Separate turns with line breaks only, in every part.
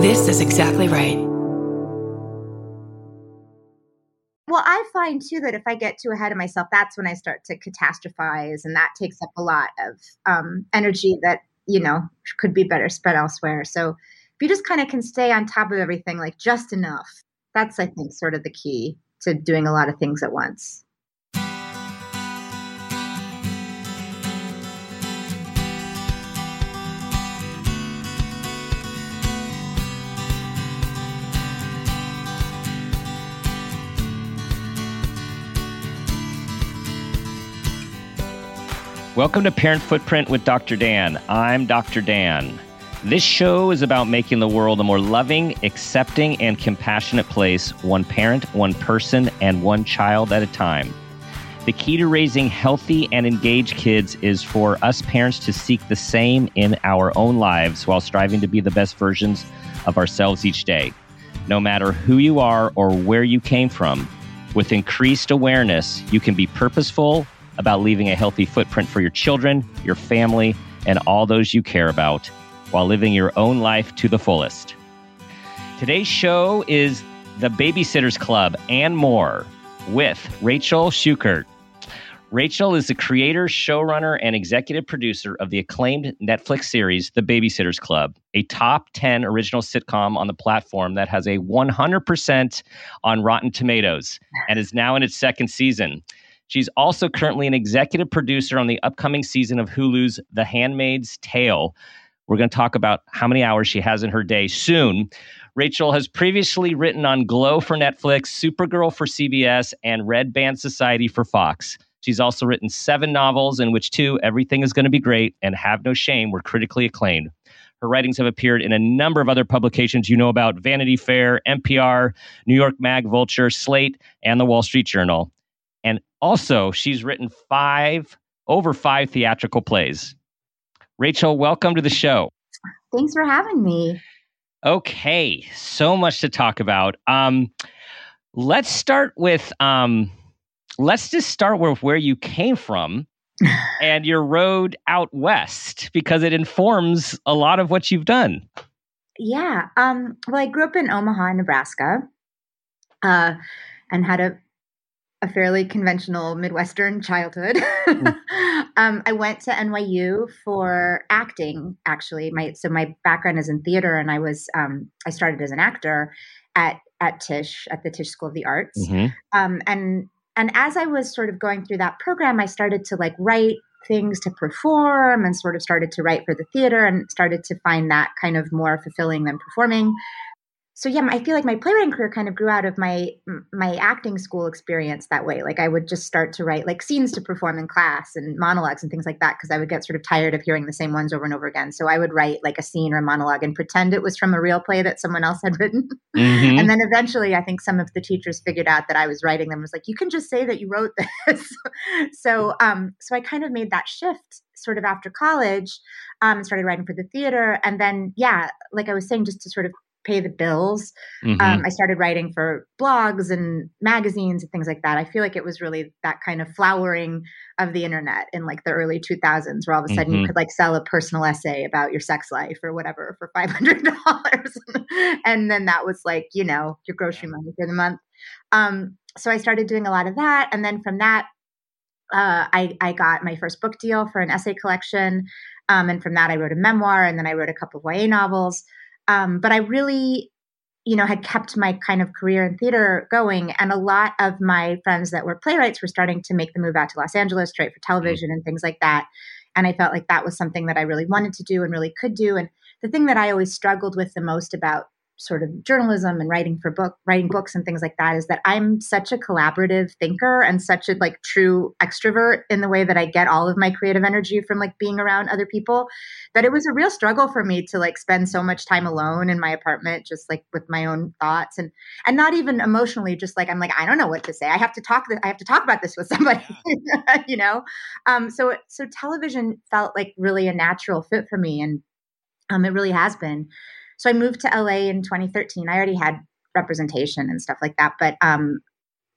This is exactly right.
Well, I find too that if I get too ahead of myself, that's when I start to catastrophize, and that takes up a lot of um, energy that you know could be better spent elsewhere. So if you just kind of can stay on top of everything, like just enough, that's I think sort of the key to doing a lot of things at once.
Welcome to Parent Footprint with Dr. Dan. I'm Dr. Dan. This show is about making the world a more loving, accepting, and compassionate place, one parent, one person, and one child at a time. The key to raising healthy and engaged kids is for us parents to seek the same in our own lives while striving to be the best versions of ourselves each day. No matter who you are or where you came from, with increased awareness, you can be purposeful about leaving a healthy footprint for your children, your family, and all those you care about while living your own life to the fullest. Today's show is The Babysitters Club and more with Rachel Shukert. Rachel is the creator, showrunner, and executive producer of the acclaimed Netflix series, The Babysitters Club, a top 10 original sitcom on the platform that has a 100% on Rotten Tomatoes and is now in its second season. She's also currently an executive producer on the upcoming season of Hulu's The Handmaid's Tale. We're going to talk about how many hours she has in her day soon. Rachel has previously written on Glow for Netflix, Supergirl for CBS, and Red Band Society for Fox. She's also written seven novels, in which two, Everything is Going to Be Great and Have No Shame, were critically acclaimed. Her writings have appeared in a number of other publications you know about Vanity Fair, NPR, New York Mag, Vulture, Slate, and the Wall Street Journal. And also, she's written five, over five theatrical plays. Rachel, welcome to the show.
Thanks for having me.
Okay, so much to talk about. Um, let's start with um, let's just start with where you came from and your road out west because it informs a lot of what you've done.
Yeah. Um, well, I grew up in Omaha, Nebraska, uh, and had a a fairly conventional Midwestern childhood. Mm. um, I went to NYU for acting. Actually, my so my background is in theater, and I was um, I started as an actor at at Tisch at the Tisch School of the Arts. Mm-hmm. Um, and and as I was sort of going through that program, I started to like write things to perform and sort of started to write for the theater and started to find that kind of more fulfilling than performing so yeah, I feel like my playwriting career kind of grew out of my my acting school experience that way. Like I would just start to write like scenes to perform in class and monologues and things like that because I would get sort of tired of hearing the same ones over and over again. So I would write like a scene or a monologue and pretend it was from a real play that someone else had written. Mm-hmm. and then eventually, I think some of the teachers figured out that I was writing them. Was like, you can just say that you wrote this. so um, so I kind of made that shift sort of after college um, and started writing for the theater. And then, yeah, like I was saying, just to sort of pay the bills. Mm-hmm. Um, I started writing for blogs and magazines and things like that. I feel like it was really that kind of flowering of the internet in like the early 2000s, where all of a sudden mm-hmm. you could like sell a personal essay about your sex life or whatever for $500. and then that was like, you know, your grocery money for the month. Um, so I started doing a lot of that. And then from that, uh, I, I got my first book deal for an essay collection. Um, and from that, I wrote a memoir and then I wrote a couple of YA novels. Um, but I really, you know, had kept my kind of career in theater going. And a lot of my friends that were playwrights were starting to make the move out to Los Angeles, straight for television mm-hmm. and things like that. And I felt like that was something that I really wanted to do and really could do. And the thing that I always struggled with the most about sort of journalism and writing for book writing books and things like that is that I'm such a collaborative thinker and such a like true extrovert in the way that I get all of my creative energy from like being around other people that it was a real struggle for me to like spend so much time alone in my apartment just like with my own thoughts and and not even emotionally just like I'm like I don't know what to say. I have to talk I have to talk about this with somebody you know? Um so so television felt like really a natural fit for me and um it really has been so I moved to LA in 2013. I already had representation and stuff like that, but um,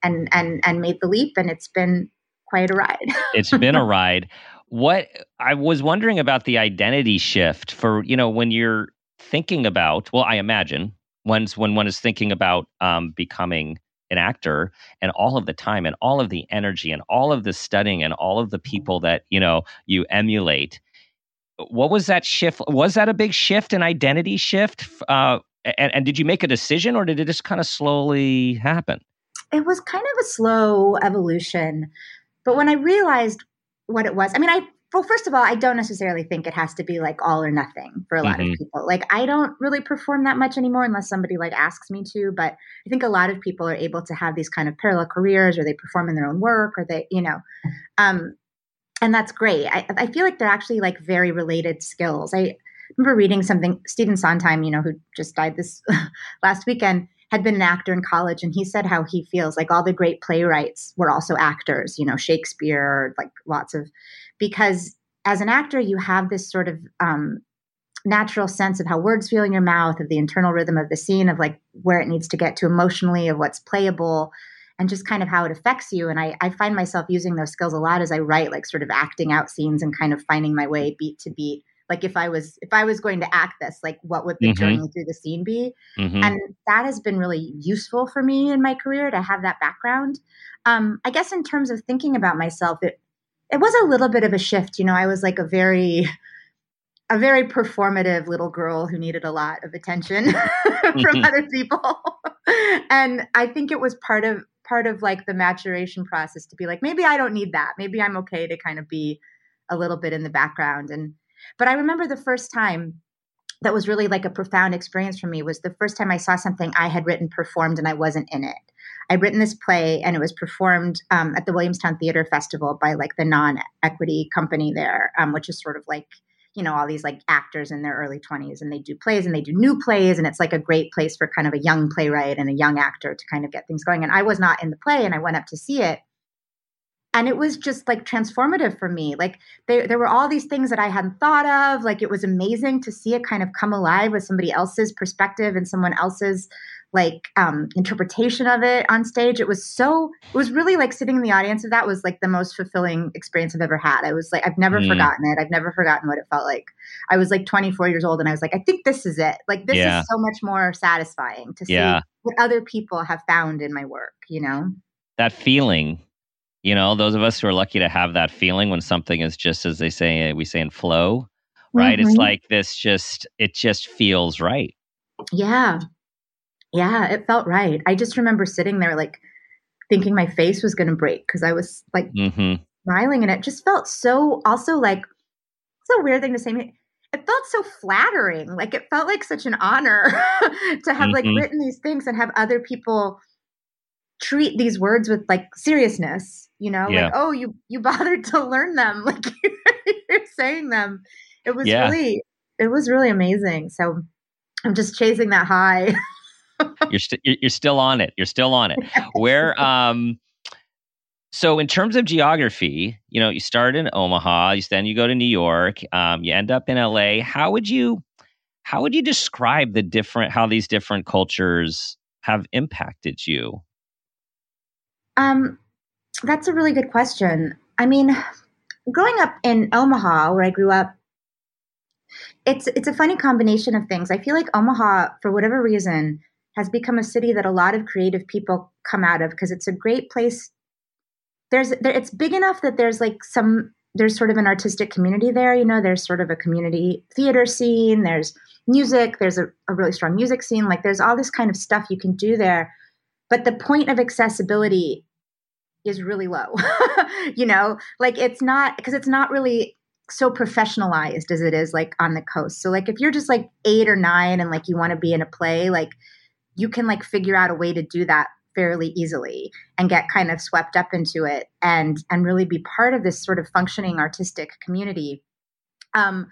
and and and made the leap, and it's been quite a ride.
it's been a ride. What I was wondering about the identity shift for you know when you're thinking about, well, I imagine one's when one is thinking about um, becoming an actor and all of the time and all of the energy and all of the studying and all of the people that you know you emulate what was that shift was that a big shift an identity shift uh, and, and did you make a decision or did it just kind of slowly happen
it was kind of a slow evolution but when i realized what it was i mean i well, first of all, I don't necessarily think it has to be like all or nothing for a lot mm-hmm. of people. Like I don't really perform that much anymore unless somebody like asks me to, but I think a lot of people are able to have these kind of parallel careers or they perform in their own work or they, you know, um, and that's great. I, I feel like they're actually like very related skills. I remember reading something, Stephen Sondheim, you know, who just died this last weekend, had been an actor in college and he said how he feels like all the great playwrights were also actors, you know, Shakespeare, like lots of because as an actor, you have this sort of um, natural sense of how words feel in your mouth, of the internal rhythm of the scene, of like where it needs to get to emotionally, of what's playable, and just kind of how it affects you. And I, I find myself using those skills a lot as I write, like sort of acting out scenes and kind of finding my way beat to beat. Like if I was if I was going to act this, like what would the mm-hmm. journey through the scene be? Mm-hmm. And that has been really useful for me in my career to have that background. Um, I guess in terms of thinking about myself, it it was a little bit of a shift. You know, I was like a very a very performative little girl who needed a lot of attention from mm-hmm. other people. and I think it was part of part of like the maturation process to be like maybe I don't need that. Maybe I'm okay to kind of be a little bit in the background and but I remember the first time that was really like a profound experience for me was the first time I saw something I had written performed and I wasn't in it. I'd written this play and it was performed um, at the Williamstown Theater Festival by like the non equity company there, um, which is sort of like, you know, all these like actors in their early 20s and they do plays and they do new plays. And it's like a great place for kind of a young playwright and a young actor to kind of get things going. And I was not in the play and I went up to see it. And it was just like transformative for me. Like there, there were all these things that I hadn't thought of. Like it was amazing to see it kind of come alive with somebody else's perspective and someone else's like um, interpretation of it on stage. It was so it was really like sitting in the audience of that was like the most fulfilling experience I've ever had. I was like I've never mm. forgotten it. I've never forgotten what it felt like. I was like 24 years old and I was like I think this is it. Like this yeah. is so much more satisfying to see yeah. what other people have found in my work, you know.
That feeling you know those of us who are lucky to have that feeling when something is just as they say we say in flow right mm-hmm. it's like this just it just feels right
yeah yeah, it felt right. I just remember sitting there like thinking my face was going to break because I was like mm-hmm. smiling and it just felt so also like it's a weird thing to say. It felt so flattering. Like it felt like such an honor to have mm-hmm. like written these things and have other people treat these words with like seriousness, you know, yeah. like, oh, you you bothered to learn them. Like you're saying them. It was yeah. really it was really amazing. So I'm just chasing that high.
you're still you're still on it. You're still on it. Where um so in terms of geography, you know, you start in Omaha, you, then you go to New York, um, you end up in LA. How would you how would you describe the different how these different cultures have impacted you?
Um that's a really good question. I mean, growing up in Omaha, where I grew up, it's it's a funny combination of things. I feel like Omaha, for whatever reason, has become a city that a lot of creative people come out of because it's a great place. There's there, it's big enough that there's like some there's sort of an artistic community there. You know, there's sort of a community theater scene. There's music. There's a, a really strong music scene. Like there's all this kind of stuff you can do there. But the point of accessibility is really low. you know, like it's not because it's not really so professionalized as it is like on the coast. So like if you're just like 8 or 9 and like you want to be in a play, like you can like figure out a way to do that fairly easily and get kind of swept up into it and and really be part of this sort of functioning artistic community um,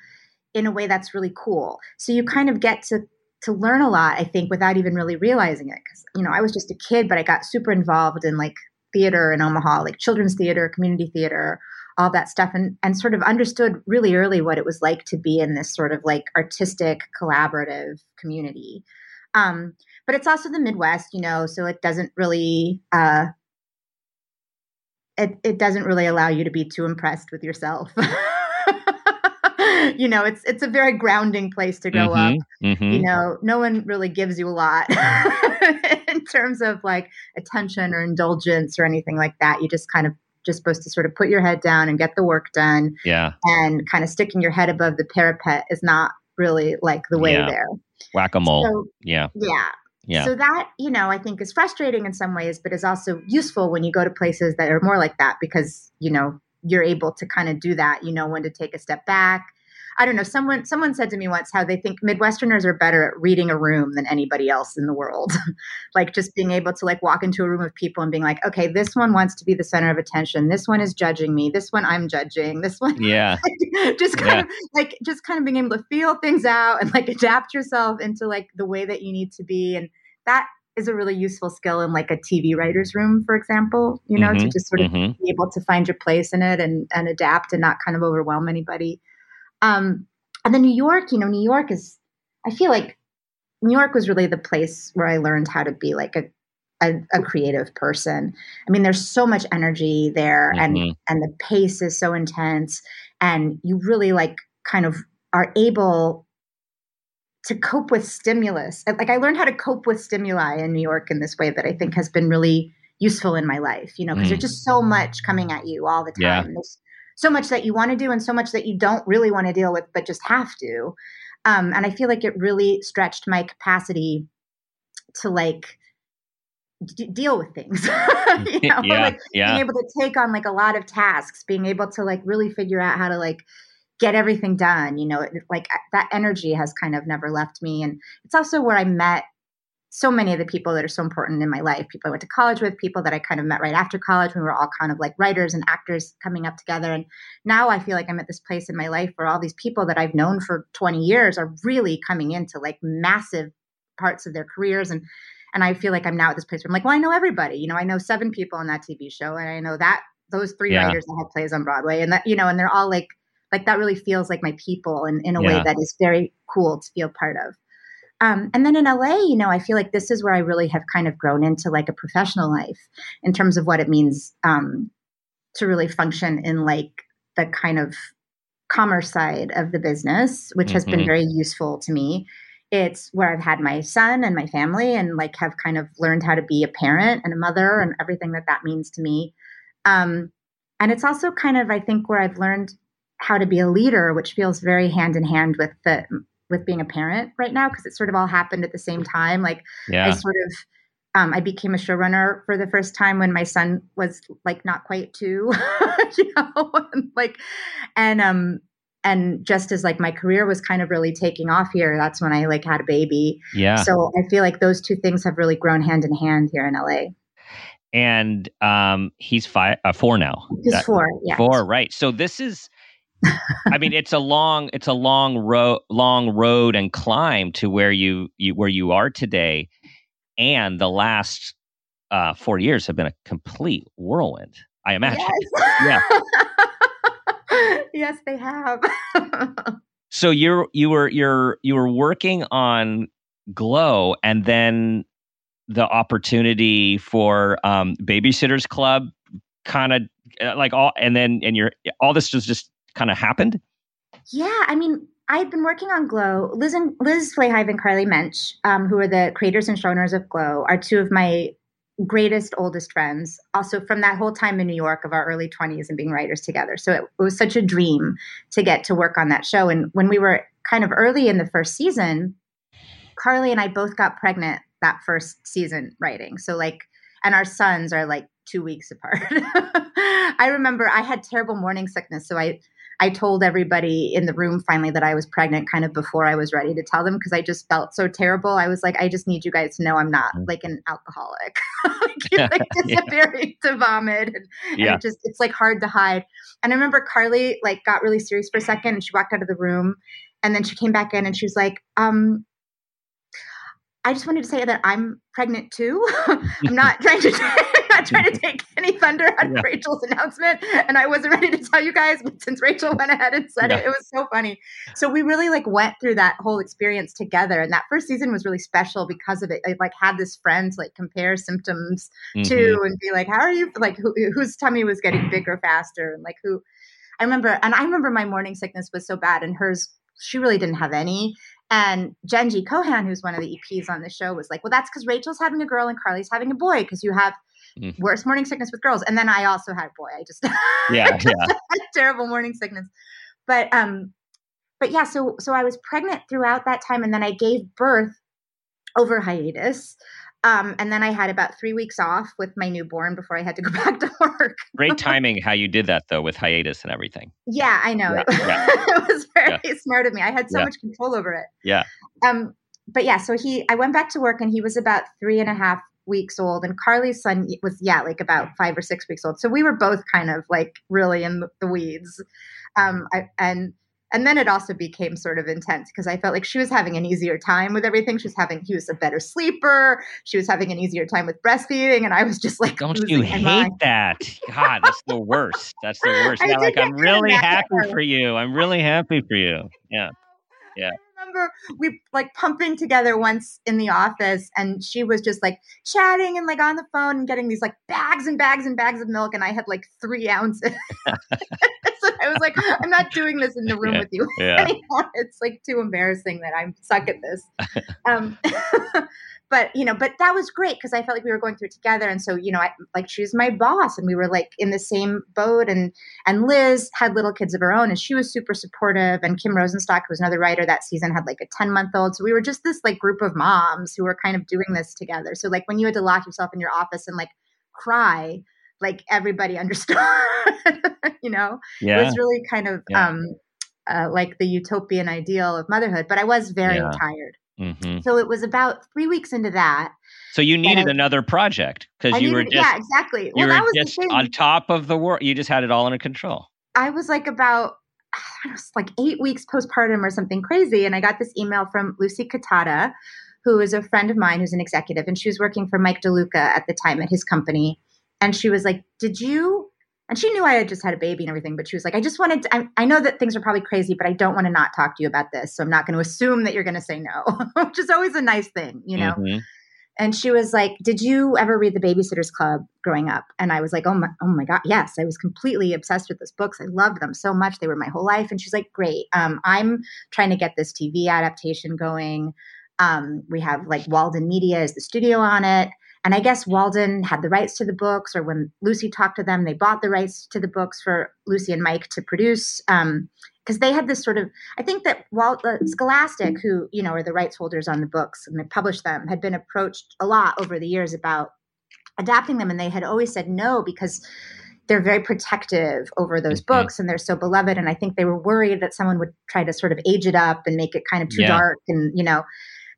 in a way that's really cool. So you kind of get to to learn a lot i think without even really realizing it because you know i was just a kid but i got super involved in like theater in omaha like children's theater community theater all that stuff and and sort of understood really early what it was like to be in this sort of like artistic collaborative community um, but it's also the Midwest, you know, so it doesn't really uh, it it doesn't really allow you to be too impressed with yourself. you know, it's it's a very grounding place to grow
Mhm,
up.
mhm.
You know, no one really gives you a lot in terms of like attention or indulgence or anything like that. You just kind of just supposed to sort of put your head down and get the work done
yeah,
and kind of sticking your head above the parapet is not really like the way
Yeah.
there.
Whack a mole.
So
yeah,
yeah.
yeah,
So that, you know, I think is frustrating in some ways, but is also useful when you go to places that are more like that because, you know, you're able to kind of do that. You know when to take a step back. I don't know. Someone someone said to me once how they think Midwesterners are better at reading a room than anybody else in the world. like just being able to like walk into a room of people and being like, okay, this one wants to be the center of attention. This one is judging me. This one I'm judging. This one
yeah,
just kind
Yeah.
of like just kind of being able to feel things out and like adapt yourself into like the way that you need to be and that is a really useful skill in like a TV writer's room for example you know to
Mhm,
just sort of
mhm.
be able to find your place in it and and adapt and not kind of overwhelm anybody um and then New York you know New York is I feel like New York was really the place where I learned how to be like a a, a creative person. I mean, there's so much energy there, and
Mhm.
and the pace is so intense, and you really like kind of are able to cope with stimulus. Like I learned how to cope with stimuli in New York in this way that I think has been really useful in my life. You know, because
Mm.
there's just so much coming at you all the time.
Yeah.
There's so much that you want to do and so much that you don't really want to deal with, but just have to. Um, and I feel like it really stretched my capacity to like d- deal with things. you know,
yeah,
like
yeah,
being able to take on like a lot of tasks, being able to like really figure out how to like get everything done. You know, it, like that energy has kind of never left me, and it's also where I met so many of the people that are so important in my life. People I went to college with, people that I kind of met right after college. We were all kind of like writers and actors coming up together, and now I feel like I'm at this place in my life where all these people that I've known for 20 years are really coming into like massive parts of their careers and and I feel like I'm now at this place where I'm like, well, I know everybody. You know, I know seven people on that TV show, and I know that those three
Yeah.
writers that have plays on Broadway, and that you know, and they're all like, like that really feels like my people, and in a
Yeah.
way that is very cool to feel part of. Um, and then in LA, you know, I feel like this is where I really have kind of grown into like a professional life in terms of what it means um, to really function in like the kind of commerce side of the business, which has been
Mhm.
very useful to me. It's where I've had my son and my family and like have kind of learned how to be a parent and a mother and everything that that means to me. Um, and it's also kind of, I think, where I've learned how to be a leader, which feels very hand in hand with the with being a parent right now because it sort of all happened at the same time. Like I sort of um, I became a showrunner for the first time when my son was like not quite two, you know, and, like and um and just as like my career was kind of really taking off here, that's when I like had a baby.
yeah.
So I feel like those two things have really grown hand in hand here in LA.
and um, he's five, uh, four now.
He's
That-
four, yeah.
Four, right? So this is, I mean, it's a long, it's a long road, long road and climb to where you, you where you are today, and the last uh, four years have been a complete whirlwind. I imagine.
Yes. yes, they have.
So you're you were you're you were working on Glow, and then the opportunity for um, Babysitters Club kind of like all, and then and you're all this just just kind of happened.
Yeah, I mean, I've been working on Glow. Liz and Liz Flahive and Carly Mensch, um, who are the creators and showrunners of Glow, are two of my greatest, oldest friends. Also, from that whole time in New York of our early twenties and being writers together. So it, it was such a dream to get to work on that show. And when we were kind of early in the first season, Carly and I both got pregnant that first season writing. So like, and our sons are like two weeks apart. I remember I had terrible morning sickness, so I I told everybody in the room finally that I was pregnant kind of before I was ready to tell them because I just felt so terrible. I was like, I just need you guys to know I'm not like an alcoholic. like, like disappearing to vomit and, and
Yeah.
it just it's like hard to hide. And I remember Carly like got really serious for a second and she walked out of the room and then she came back in and she was like, um, I just wanted to say that I'm pregnant too. I'm not trying to not trying to take any thunder out of
Yeah.
Rachel's announcement, and I wasn't ready to tell you guys, but since Rachel went ahead and said it,
Yeah.
it was so funny. So we really like went through that whole experience together, and that first season was really special because of it. I like had this friend like compare symptoms
Mhm.
to and be like, how are you? Like who, whose tummy was getting bigger faster, and like who. I remember, and I remember my morning sickness was so bad, and hers, she really didn't have any. And Jenji Kohan, who's one of the EPs on the show, was like, "Well, that's because Rachel's having a girl and Carly's having a boy because you have mm. worse morning sickness with girls." And then I also had a boy. I just
yeah, yeah,
terrible morning sickness. But um, but yeah, so so I was pregnant throughout that time, and then I gave birth over hiatus. Um, and then I had about three weeks off with my newborn before I had to go back to work.
Great timing how you did that though with hiatus and everything.
Yeah, I know. Yeah, yeah. it was very yeah. smart of me. I had so much control over it.
Yeah.
Um, but yeah, so he I went back to work and he was about three and a half weeks old and Carly's son was yeah, like about five or six weeks old. So we were both kind of like really in the weeds. Um, I, and and then it also became sort of intense because I felt like she was having an easier time with everything. She was having, he was a better sleeper. She was having an easier time with breastfeeding. And I was just like,
don't you hate mind. that? God, that's the worst. That's the worst. Yeah, like, I'm really happy for you. I'm really happy for you. Yeah. Yeah I
remember we like pumping together once in the office and she was just like chatting and like on the phone and getting these like bags and bags and bags of milk and I had like three ounces. so I was like, I'm not doing this in the room
yeah,
with you
yeah.
anymore. It's like too embarrassing that I'm stuck at this. Um, but you know, but that was great because I felt like we were going through it together. And so, you know, I, like she was my boss, and we were like in the same boat. And and Liz had little kids of her own, and she was super supportive. And Kim Rosenstock, who was another writer that season, had like a ten month old. So we were just this like group of moms who were kind of doing this together. So like when you had to lock yourself in your office and like cry, like everybody understood. you know,
yeah.
it was really kind of yeah. um, uh, like the utopian ideal of motherhood. But I was very yeah. tired. Mm-hmm. So it was about three weeks into that.
So you needed I, another project because you needed, were just
yeah exactly.
You well, were just on top of the world. You just had it all under control.
I was like about I was like eight weeks postpartum or something crazy, and I got this email from Lucy Kitada, who is a friend of mine who's an executive, and she was working for Mike DeLuca at the time at his company, and she was like, "Did you?" And she knew I had just had a baby and everything, but she was like, I just wanted to, I, I know that things are probably crazy, but I don't want to not talk to you about this. So I'm not going to assume that you're going to say no, which is always a nice thing, you know? Mm-hmm. And she was like, Did you ever read The Babysitter's Club growing up? And I was like, Oh my, oh my God, yes. I was completely obsessed with those books. I loved them so much. They were my whole life. And she's like, Great. Um, I'm trying to get this TV adaptation going. Um, we have like Walden Media as the studio on it. And I guess Walden had the rights to the books, or when Lucy talked to them, they bought the rights to the books for Lucy and Mike to produce. Because um, they had this sort of, I think that Walt, uh, Scholastic, who you know are the rights holders on the books and they published them, had been approached a lot over the years about adapting them, and they had always said no because they're very protective over those mm-hmm. books and they're so beloved. And I think they were worried that someone would try to sort of age it up and make it kind of too yeah. dark and you know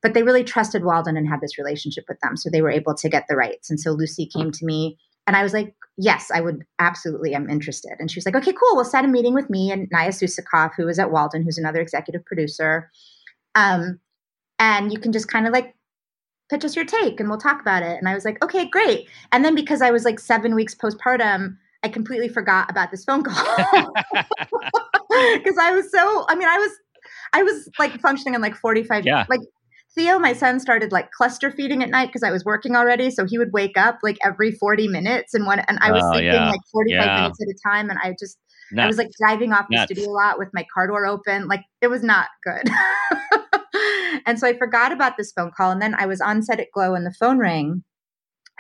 but they really trusted Walden and had this relationship with them. So they were able to get the rights. And so Lucy came to me and I was like, yes, I would absolutely, I'm interested. And she was like, okay, cool. We'll set a meeting with me and Naya Susakoff, who is at Walden, who's another executive producer. Um, and you can just kind of like pitch us your take and we'll talk about it. And I was like, okay, great. And then because I was like seven weeks postpartum, I completely forgot about this phone call because I was so, I mean, I was, I was like functioning on like 45,
yeah.
like Theo, my son, started like cluster feeding at night because I was working already. So he would wake up like every 40 minutes and one and I was oh, sleeping yeah. like 45 yeah. minutes at a time. And I just Nuts. I was like driving off Nuts. the studio a lot with my car door open. Like it was not good. and so I forgot about this phone call. And then I was on set at Glow and the phone rang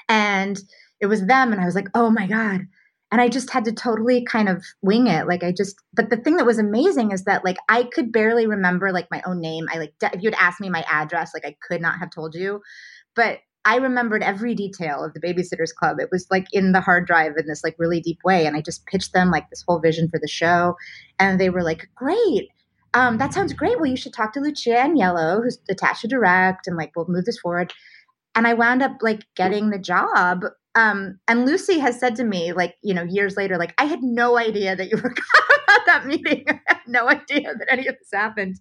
and it was them. And I was like, oh my God and I just had to totally kind of wing it. Like I just, but the thing that was amazing is that like I could barely remember like my own name. I like if you'd asked me my address, like I could not have told you, but I remembered every detail of the Babysitters Club. It was like in the hard drive in this like really deep way, and I just pitched them like this whole vision for the show, and they were like, "Great." Um, that sounds great. Well, you should talk to Lucia Aniello, who's attached to direct, and like we'll move this forward. And I wound up like getting the job um, and Lucy has said to me, like, you know, years later, like, I had no idea that you were at that meeting. I had no idea that any of this happened.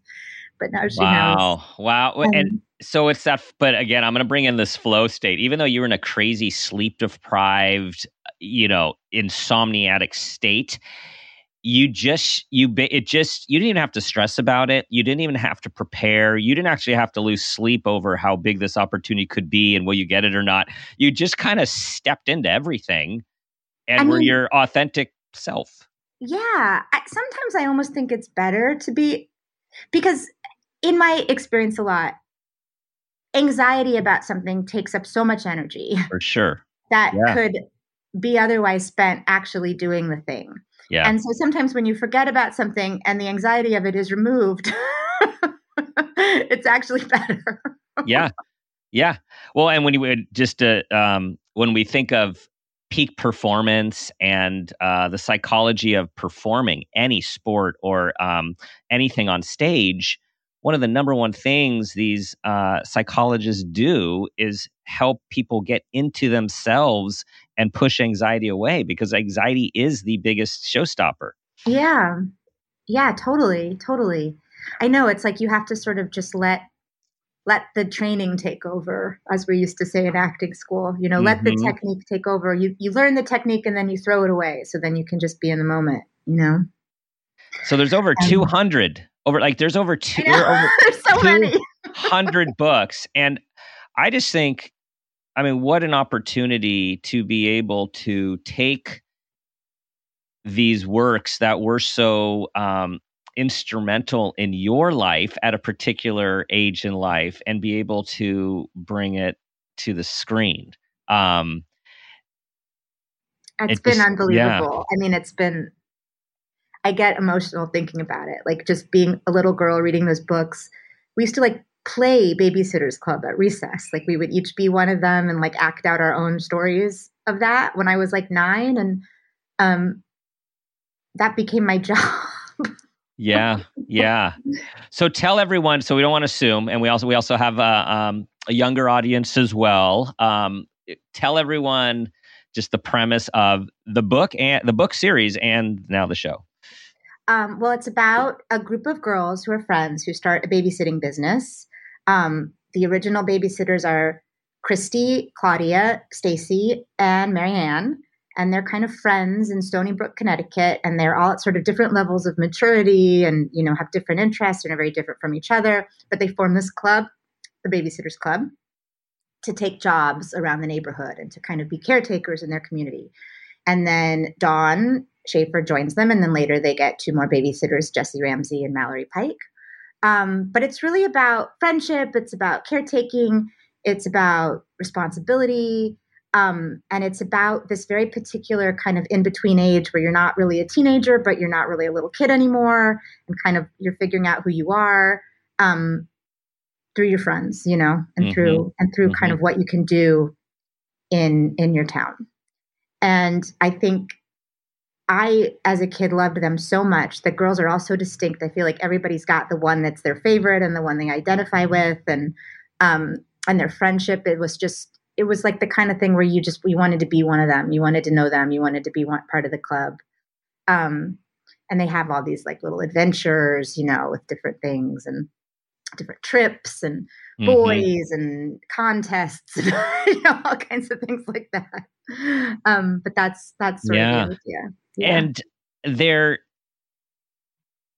But now she
wow.
knows.
Wow. Wow. Um, and so it's that, but again, I'm going to bring in this flow state. Even though you're in a crazy sleep deprived, you know, insomniatic state, you just you it just you didn't even have to stress about it. You didn't even have to prepare. You didn't actually have to lose sleep over how big this opportunity could be and will you get it or not. You just kind of stepped into everything and I were mean, your authentic self.
Yeah, I, sometimes I almost think it's better to be because in my experience a lot anxiety about something takes up so much energy
for sure.
that yeah. could be otherwise spent actually doing the thing.
Yeah.
And so sometimes when you forget about something and the anxiety of it is removed, it's actually better.
yeah. Yeah. Well, and when you would just uh, um, when we think of peak performance and uh, the psychology of performing any sport or um, anything on stage, one of the number one things these uh, psychologists do is help people get into themselves and push anxiety away because anxiety is the biggest showstopper.
Yeah. Yeah, totally. Totally. I know it's like you have to sort of just let let the training take over as we used to say in acting school you know mm-hmm. let the mm-hmm. technique take over you you learn the technique and then you throw it away so then you can just be in the moment you know
so there's over um, 200 over like there's over two over
so
200 books and i just think i mean what an opportunity to be able to take these works that were so um, instrumental in your life at a particular age in life and be able to bring it to the screen um
it's it been just, unbelievable yeah. i mean it's been I get emotional thinking about it. Like just being a little girl reading those books. We used to like play Babysitters Club at recess. Like we would each be one of them and like act out our own stories of that when I was like nine. And um, that became my job.
yeah. Yeah. So tell everyone, so we don't want to assume, and we also, we also have a, um, a younger audience as well. Um, tell everyone just the premise of the book and the book series and now the show.
Um, well, it's about a group of girls who are friends who start a babysitting business. Um, the original babysitters are Kristy, Claudia, Stacey, and Mary Anne. And they're kind of friends in Stoneybrook, Connecticut, and they're all at sort of different levels of maturity and, you know, have different interests and are very different from each other. But they form this club, the Babysitters Club, to take jobs around the neighborhood and to kind of be caretakers in their community. And then Dawn Schafer joins them, and then later they get two more babysitters, Jessi Ramsey and Mallory Pike. Um, but it's really about friendship, it's about caretaking, it's about responsibility, um, and it's about this very particular kind of in between age where you're not really a teenager, but you're not really a little kid anymore, and kind of you're figuring out who you are um, through your friends, you know, and mm-hmm. through and through mm-hmm. kind of what you can do in in your town. And I think I, as a kid, loved them so much. The girls are all so distinct. I feel like everybody's got the one that's their favorite and the one they identify with, and um, and their friendship. It was just, it was like the kind of thing where you just you wanted to be one of them. You wanted to know them. You wanted to be one part of the club. Um, and they have all these like little adventures, you know, with different things and different trips and mm-hmm. boys and contests and you know all kinds of things like that um but that's that's sort yeah. of the idea
yeah. And there,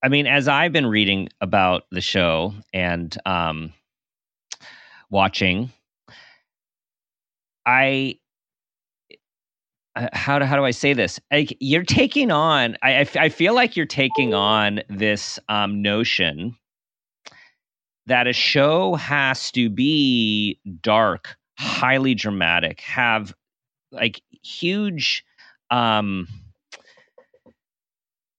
I mean, as I've been reading about the show and um, watching, I uh, how do how do I say this? Like you're taking on. I I feel like you're taking on this um, notion that a show has to be dark, highly dramatic, have like huge um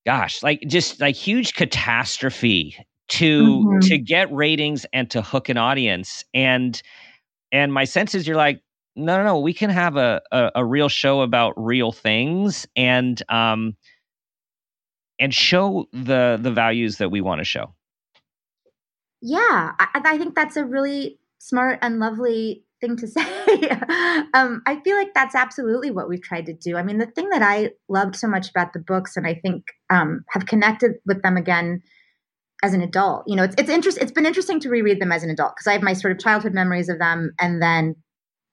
gosh, like just like huge catastrophe to mm-hmm. to get ratings and to hook an audience. And and my sense is you're like, no, no, no, we can have a, a, a real show about real things and um and show the the values that we want to show.
Yeah, I, I think that's a really smart and lovely thing to say. um, I feel like that's absolutely what we've tried to do. I mean, the thing that I loved so much about the books, and I think um, have connected with them again as an adult. You know, it's it's interest. It's been interesting to reread them as an adult because I have my sort of childhood memories of them, and then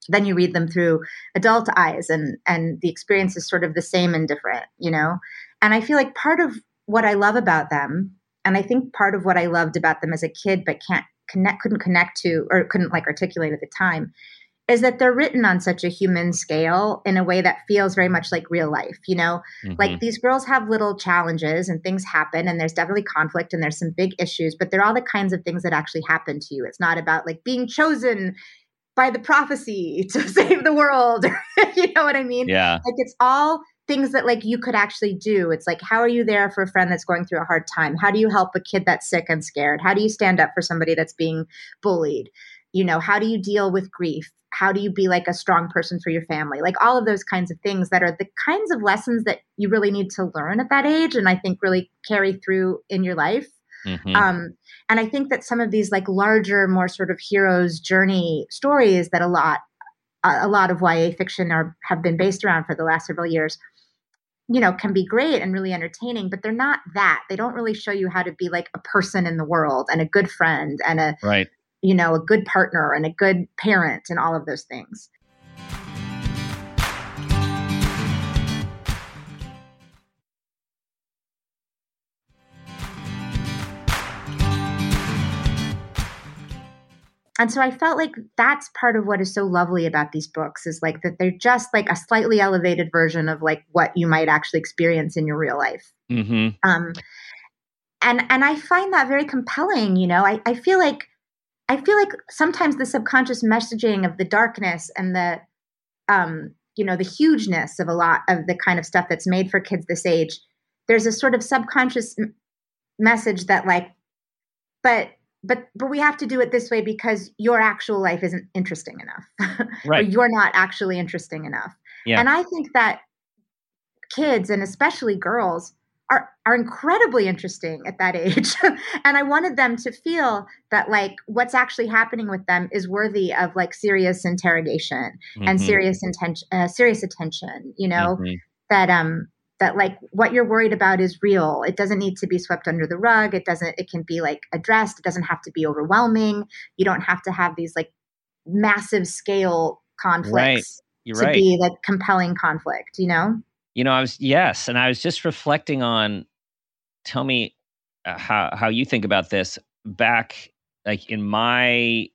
then you read them through adult eyes, and and the experience is sort of the same and different. You know, and I feel like part of what I love about them, and I think part of what I loved about them as a kid, but can't connect couldn't connect to or couldn't like articulate at the time is that they're written on such a human scale in a way that feels very much like real life you know? Mm-hmm. like these girls have little challenges and things happen and there's definitely conflict and there's some big issues but they're all the kinds of things that actually happen to you. It's not about like being chosen by the prophecy to save the world you know what i mean?
Yeah.
Like it's all things that like you could actually do. It's like how are you there for a friend that's going through a hard time? How do you help a kid that's sick and scared? How do you stand up for somebody that's being bullied? You know how do you deal with grief? How do you be like a strong person for your family? Like all of those kinds of things that are the kinds of lessons that you really need to learn at that age and i think really carry through in your life. Mm-hmm. um, and i think that some of these like larger more sort of heroes journey stories that a lot a lot of ya fiction are have been based around for the last several years you know can be great and really entertaining but they're not that they don't really show you how to be like a person in the world and a good friend and a
right
you know, a good partner and a good parent and all of those things. And so i felt like that's part of what is so lovely about these books is like that they're just like a slightly elevated version of like what you might actually experience in your real life mm-hmm. um, and and i find that very compelling you know I, I feel like I feel like sometimes the subconscious messaging of the darkness and the um, you know the hugeness of a lot of the kind of stuff that's made for kids this age there's a sort of subconscious m- message that like but but but we have to do it this way because your actual life isn't interesting enough
right
or you're not actually interesting enough
yeah.
and i think that kids and especially girls are are incredibly interesting at that age and i wanted them to feel that like what's actually happening with them is worthy of like serious interrogation mm-hmm. and serious intention uh, serious attention you know mm-hmm. that um that like what you're worried about is real it doesn't need to be swept under the rug it doesn't it can be like addressed it doesn't have to be overwhelming you don't have to have these like massive scale conflicts
right. You're
to
right.
be like compelling conflict you know
you know, I was yes, and I was just reflecting on. Tell me uh, how how you think about this. Back like in my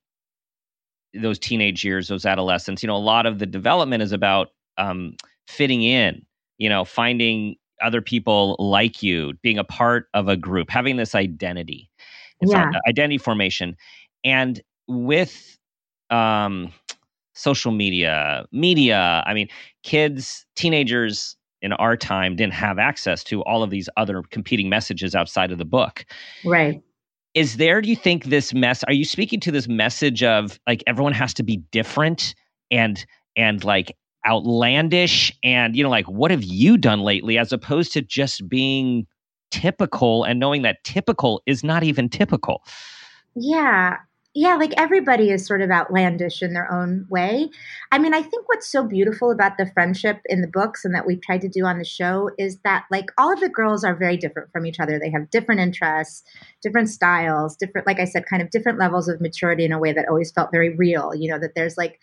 those teenage years, those adolescents, you know, a lot of the development is about um, fitting in. You know, finding other people like you, being a part of a group, having this identity. It's yeah. identity formation, and with um, social media, media. I mean, kids, teenagers in our time didn't have access to all of these other competing messages outside of the book.
Right.
Is there, do you think, this mess? Are you speaking to this message of like everyone has to be different and and like outlandish and you know like what have you done lately as opposed to just being typical and knowing that typical is not even typical?
Yeah, yeah, like everybody is sort of outlandish in their own way. I mean, I think what's so beautiful about the friendship in the books and that we've tried to do on the show is that like all of the girls are very different from each other. They have different interests, different styles, different, like I said, kind of different levels of maturity in a way that always felt very real. You know, that there's like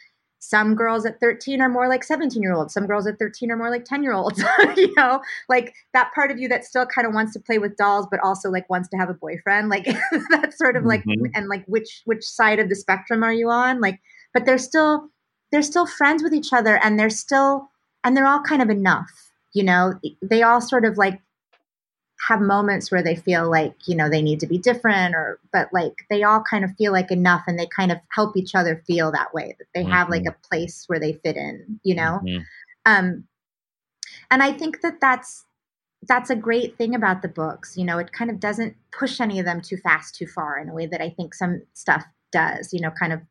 some girls at 13 are more like 17 year olds some girls at 13 are more like 10 year olds you know? Like that part of you that still kind of wants to play with dolls but also like wants to have a boyfriend like that's sort of like mm-hmm. and like which which side of the spectrum are you on? Like but they're still they're still friends with each other and they're still and they're all kind of enough you know? They all sort of like have moments where they feel like you know they need to be different or but like they all kind of feel like enough and they kind of help each other feel that way that they mm-hmm. have like mm-hmm. a place where they fit in you know mm-hmm. um and i think that that's that's a great thing about the books you know it kind of doesn't push any of them too fast too far in a way that i think some stuff does you know kind of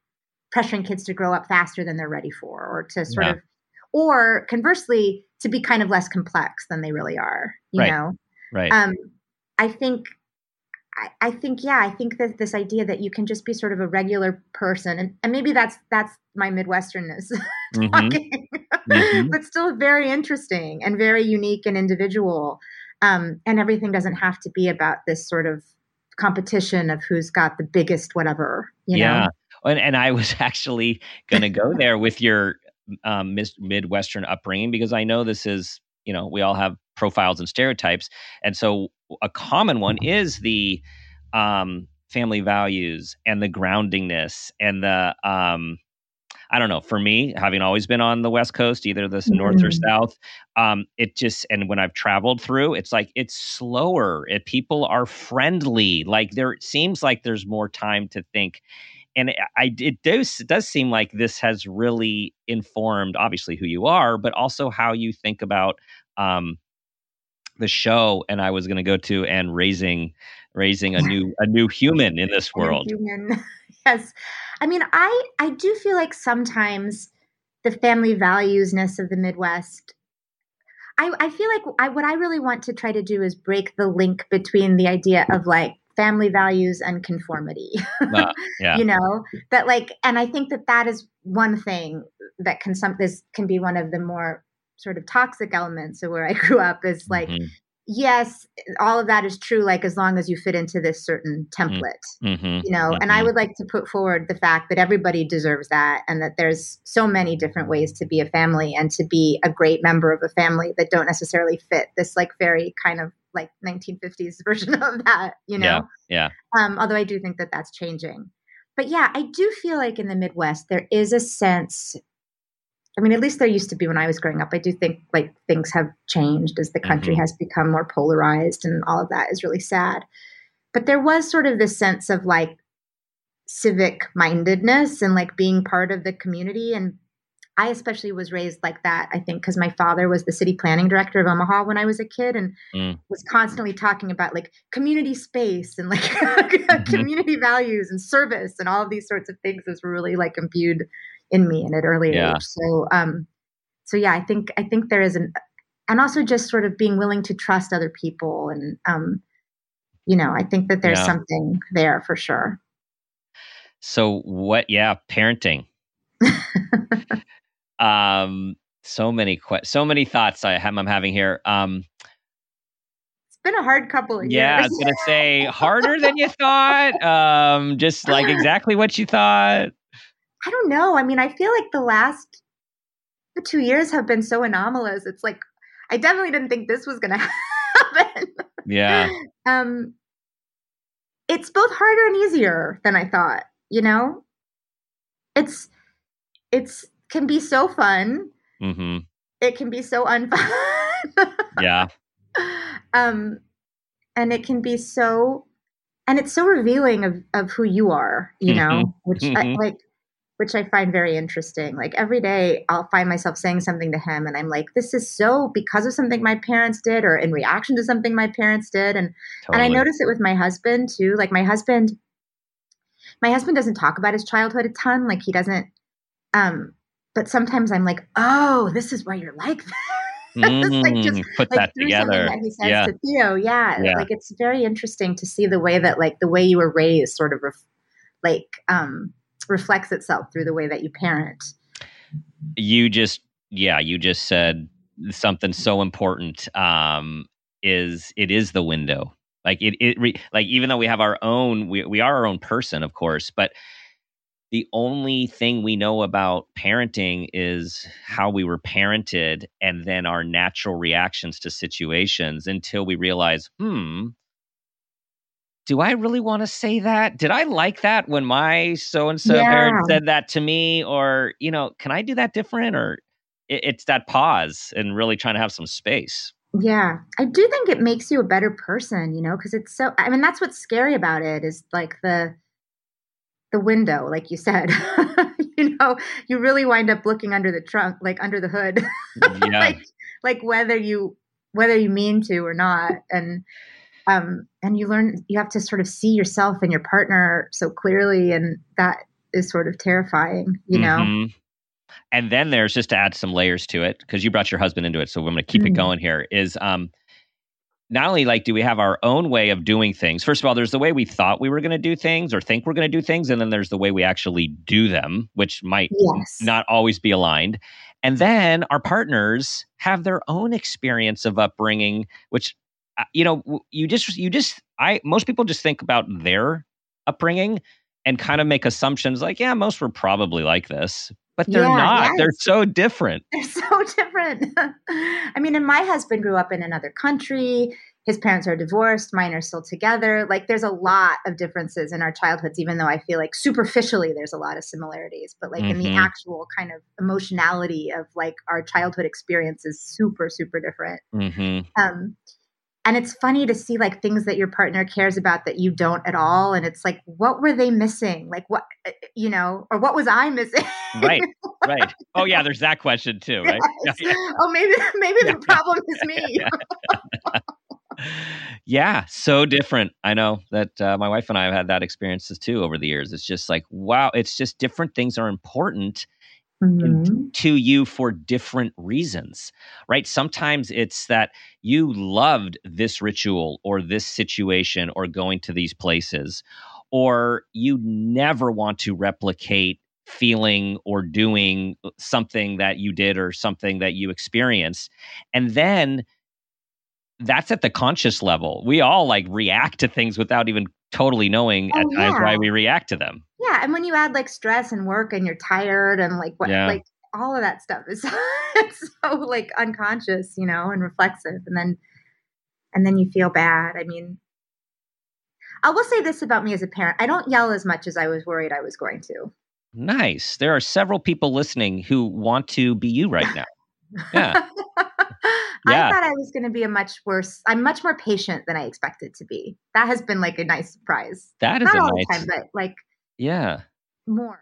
pressuring kids to grow up faster than they're ready for or to sort yeah. of or conversely to be kind of less complex than they really are you
right.
know
Right.
Um, I think, I, I, think, yeah, I think that this idea that you can just be sort of a regular person, and, and maybe that's that's my Midwesternness mm-hmm. talking, mm-hmm. but still very interesting and very unique and individual. Um, and everything doesn't have to be about this sort of competition of who's got the biggest whatever. You
yeah.
Know?
And, and I was actually going to go there with your um, Midwestern upbringing because I know this is, you know, we all have profiles and stereotypes. And so a common one is the um, family values and the groundingness and the um, I don't know. For me, having always been on the West Coast, either the mm-hmm. north or mm-hmm. south, um, it just and when I've traveled through, it's like it's slower. It, people are friendly. Like there it seems like there's more time to think. And I it does it does seem like this has really informed, obviously, who you are, but also how you think about um, the show. And I was going to go to and raising raising a new a new human in this world.
Yes. I mean, I I do feel like sometimes the family valuesness of the Midwest. I, I feel like I, what I really want to try to do is break the link between the idea of like family values and conformity. Uh, yeah. you know that like, and I think that that is one thing that can some this can be one of the more sort of toxic elements of where I grew up is like mm-hmm yes, all of that is true, like as long as you fit into this certain mm, template, mm-hmm, you know. Mm-hmm. And I mm-hmm. would like to put forward the fact that everybody deserves that, and that there's so many different ways to be a family and to be a great member of a family that don't necessarily fit this like very kind of like 1950s version of that, you know.
Yeah. yeah.
Um, although I do think that that's changing. But yeah, I do feel like in the Midwest there is a sense I mean, at least there used to be when I was growing up. I do think like things have changed as the country mm-hmm. has become more polarized, and all of that is really sad. But there was sort of this sense of like civic mindedness and like being part of the community. And I especially was raised like that, I think, because my father was the city planning director of Omaha when I was a kid and mm. was constantly talking about like community space and like mm-hmm. community values and service and all of these sorts of things was really like imbued in me in an early yeah. age. So, um, so yeah, I think I think there is an, and also just sort of being willing to trust other people, and um, you know, I think that there's yeah. something there for sure.
So what? Yeah, parenting. um, so many que- so many thoughts I have, I'm having here. Um,
it's been a hard couple of
yeah,
years. Yeah,
I was gonna say harder than you thought. Um, just like exactly what you thought.
I don't know. I mean, I feel like the last the two years have been so anomalous. It's like I definitely didn't think this was going to happen.
Yeah.
um, it's both harder and easier than I thought. You know, it's it's can be so fun. Mm-hmm. It can be so unfun.
yeah.
Um, and it can be so, and it's so revealing of of who you are. You know, mm-hmm. which mm-hmm. I, like which I find very interesting. Like every day, I'll find myself saying something to him, and I'm like, "This is so because of something my parents did, or in reaction to something my parents did." And totally. and I notice it with my husband too. Like my husband, my husband doesn't talk about his childhood a ton. Like he doesn't. Um, but sometimes I'm like, "Oh, this is why you're like that."
Mm, like just put like, that together. That
he says yeah. to Theo, yeah, yeah, like it's very interesting to see the way that like the way you were raised, sort of, ref- like um reflects itself through the way that you parent.
You just, yeah, you just said something so important. Um, is it is the window like it, it re, like even though we have our own we, we are our own person of course but the only thing we know about parenting is how we were parented and then our natural reactions to situations until we realize hmm do I really want to say that? Did I like that when my so and so parent said that to me? Or, you know, can I do that different? Or it, it's that pause and really trying to have some space.
Yeah. I do think it makes you a better person, you know, because it's so, I mean, that's what's scary about it is like the, the window, like you said, you know, you really wind up looking under the trunk, like under the hood, yeah. like, like whether you, whether you mean to or not. And, um, and you learn you have to sort of see yourself and your partner so clearly and that is sort of terrifying you know mm-hmm.
and then there's just to add some layers to it because you brought your husband into it so i'm going to keep mm-hmm. it going here is um not only like do we have our own way of doing things first of all there's the way we thought we were going to do things or think we're going to do things and then there's the way we actually do them which might yes. not always be aligned and then our partners have their own experience of upbringing which uh, you know, you just you just I most people just think about their upbringing and kind of make assumptions like, yeah, most were probably like this, but they're yeah, not. Yes. They're so different.
They're so different. I mean, and my husband grew up in another country. His parents are divorced, mine are still together. Like there's a lot of differences in our childhoods, even though I feel like superficially there's a lot of similarities. But like mm-hmm. in the mm-hmm. actual kind of emotionality of like our childhood experience is super, super different. Mm-hmm. Um, and it's funny to see like things that your partner cares about that you don't at all and it's like what were they missing like what uh, uh, you know or what was i missing
right right oh yeah there's that question too right
yes. yeah, yeah. oh maybe maybe the problem is me
yeah so different i know that uh, my wife and i have had that experiences too over the years it's just like wow it's just different things are important mm-hmm. to you for different reasons, right? Sometimes it's that you loved this ritual or this situation or going to these places, or you never want to replicate feeling or doing something that you did or something that you experienced. And then that's at the conscious level. We all like react to things without even totally knowing oh, at times why we react to them.
Yeah, and when you add like stress and work and you're tired and like what yeah. like all of that stuff is so like unconscious, you know, and reflexive and then and then you feel bad. I mean, I will say this about me as a parent. I don't yell as much as I was worried I was going to.
Nice. There are several people listening who want to be you right now. Yeah.
yeah. I thought I was going to be a much worse. I'm much more patient than I expected to be. That has been like a nice surprise.
That is
not
all
nice, the time, but like
yeah,
more.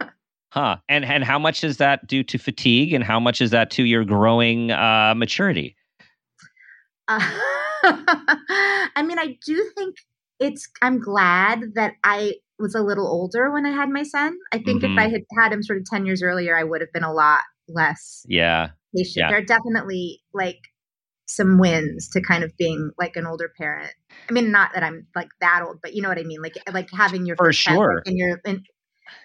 huh? And and how much is that due to fatigue, and how much is that to your growing uh, maturity?
Uh, I mean, I do think it's. I'm glad that I was a little older when I had my son. I think mm-hmm. if I had had him sort of ten years earlier, I would have been a lot less.
Yeah
patient. Yeah. There are definitely like some wins to kind of being like an older parent. I mean, not that I'm like that old, but you know what I mean. Like like having your
for sure
in your in,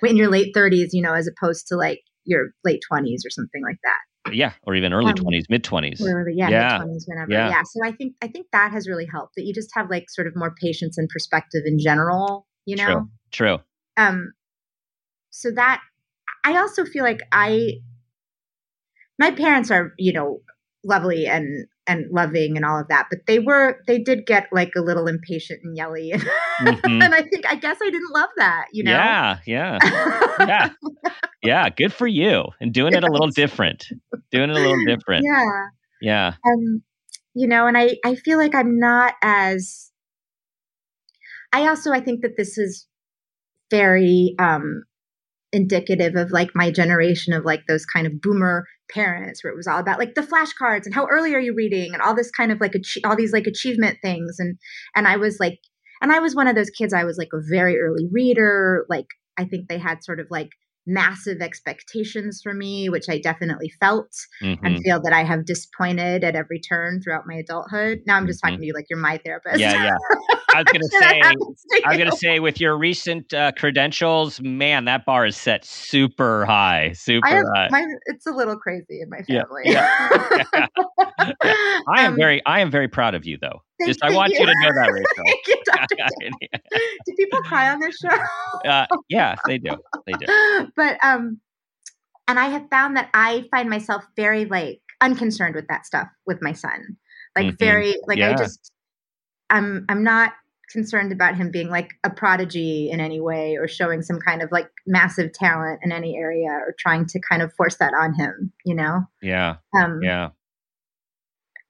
in your late 30s, you know, as opposed to like your late 20s or something like that.
Yeah, or even early um, 20s, mid 20s.
Yeah, yeah. mid 20s, whenever. Yeah. yeah. So I think I think that has really helped that you just have like sort of more patience and perspective in general. You know.
True. True.
Um. So that I also feel like I my parents are, you know, lovely and and loving and all of that but they were they did get like a little impatient and yelly. Mm-hmm. and i think i guess i didn't love that you know?
Yeah yeah. Yeah. Yeah good for you. And doing it a little different. Doing it a little different.
Yeah.
Yeah.
Um you know and i i feel like i'm not as i also i think that this is very um indicative of like my generation of like those kind of boomer parents where it was all about like the flashcards and how early are you reading and all this kind of like all these like achievement things. And and I was like and I was one of those kids I was like a very early reader. Like I think they had sort of like massive expectations for me, which I definitely felt mm-hmm. and feel that I have disappointed at every turn throughout my adulthood. Now I'm just mm-hmm. talking to you like you're my therapist.
Yeah, yeah. I was gonna say, I was gonna say, with your recent uh, credentials, man, that bar is set super high, super have, high.
My, it's a little crazy in my family.
Yeah, yeah. yeah. I am um, very, I am very proud of you, though. Just, I want you. you. to know that, Rachel.
you, do people cry on this show?
uh, yeah, they do. They do.
But um, and I have found that I find myself very like unconcerned with that stuff with my son. Like mm-hmm. very like yeah. I just I'm I'm not concerned about him being like a prodigy in any way or showing some kind of like massive talent in any area or trying to kind of force that on him, you know?
Yeah. Um, yeah.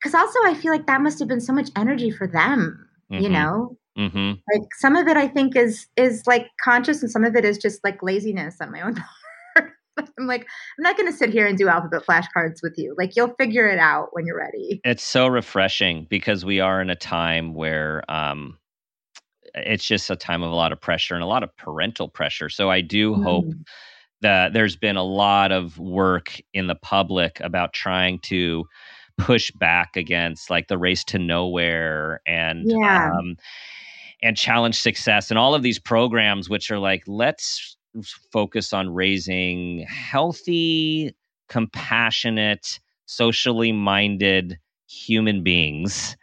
Because also, I feel like that must have been so much energy for them, mm-hmm. you know?
Mm-hmm.
Like some of it, I think is is like conscious, and some of it is just like laziness on my own part. I'm like, I'm not going to sit here and do alphabet flashcards with you. Like, you'll figure it out when you're ready.
It's so refreshing because we are in a time where um, it's just a time of a lot of pressure and a lot of parental pressure. So I do mm. hope that there's been a lot of work in the public about trying to push back against like the race to nowhere and
yeah.
um, and challenge success and all of these programs which are like let's focus on raising healthy compassionate socially minded human beings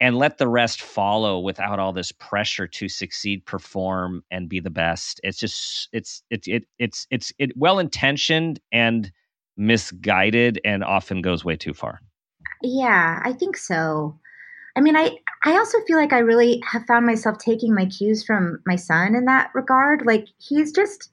and let the rest follow without all this pressure to succeed perform and be the best it's just it's it's it, it's it's it well intentioned and misguided and often goes way too far
yeah i think so I mean, I I also feel like I really have found myself taking my cues from my son in that regard. Like he's just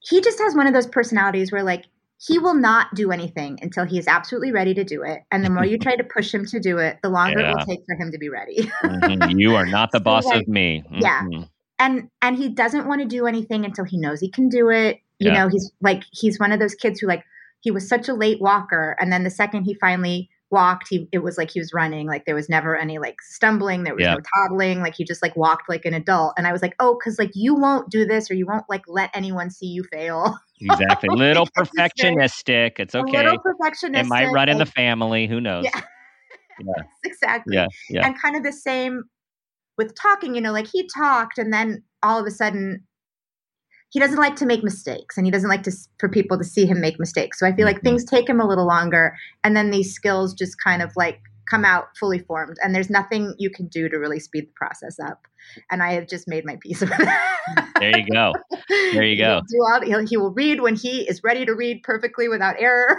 he just has one of those personalities where like he will not do anything until he is absolutely ready to do it. And the more you try to push him to do it, the longer yeah. it will take for him to be ready.
mm-hmm. You are not the so boss
like,
of me. Mm-hmm.
Yeah. And and he doesn't want to do anything until he knows he can do it. You yeah. know, he's like he's one of those kids who like he was such a late walker and then the second he finally walked he it was like he was running like there was never any like stumbling there was yeah. no toddling like he just like walked like an adult. And i was like oh because like you won't do this or you won't like let anyone see you fail.
Exactly. Little perfectionistic. It's okay.
a little perfectionistic
it might run in the family. Who knows?
Yeah. yeah. exactly.
Yeah, yeah.
And kind of the same with talking you know like he talked and then all of a sudden he doesn't like to make mistakes and he doesn't like to for people to see him make mistakes. So i feel like mm-hmm. things take him a little longer and then these skills just kind of like come out fully formed and there's nothing you can do to really speed the process up. And i have just made my peace with
that. There you go. There you go.
all, he will read when he is ready to read perfectly without error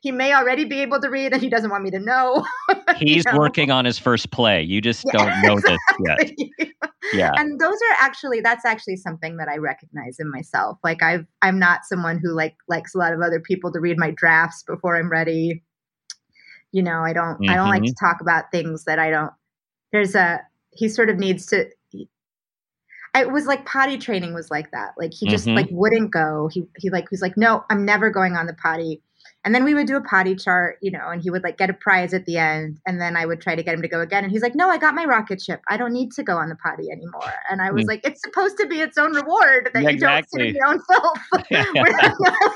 he may already be able to read and he doesn't want me to know.
He's you know? working on his first play. You just yeah, don't know exactly. this yet. Yeah.
And those are actually that's actually something that I recognize in myself. Like I've I'm not someone who like likes a lot of other people to read my drafts before I'm ready. You know, I don't mm-hmm. I don't like to mm-hmm. talk about things that I don't there's a he sort of needs to it was like potty training was like that. Like he just mm-hmm. like wouldn't go. He he like he's like, no, I'm never going on the potty. And then we would do a potty chart, you know, and he would like get a prize at the end. And then I would try to get him to go again. And he's like, no, I got my rocket ship. I don't need to go on the potty anymore. And I was mm. like, it's supposed to be its own reward that yeah, you don't sit in your own. We're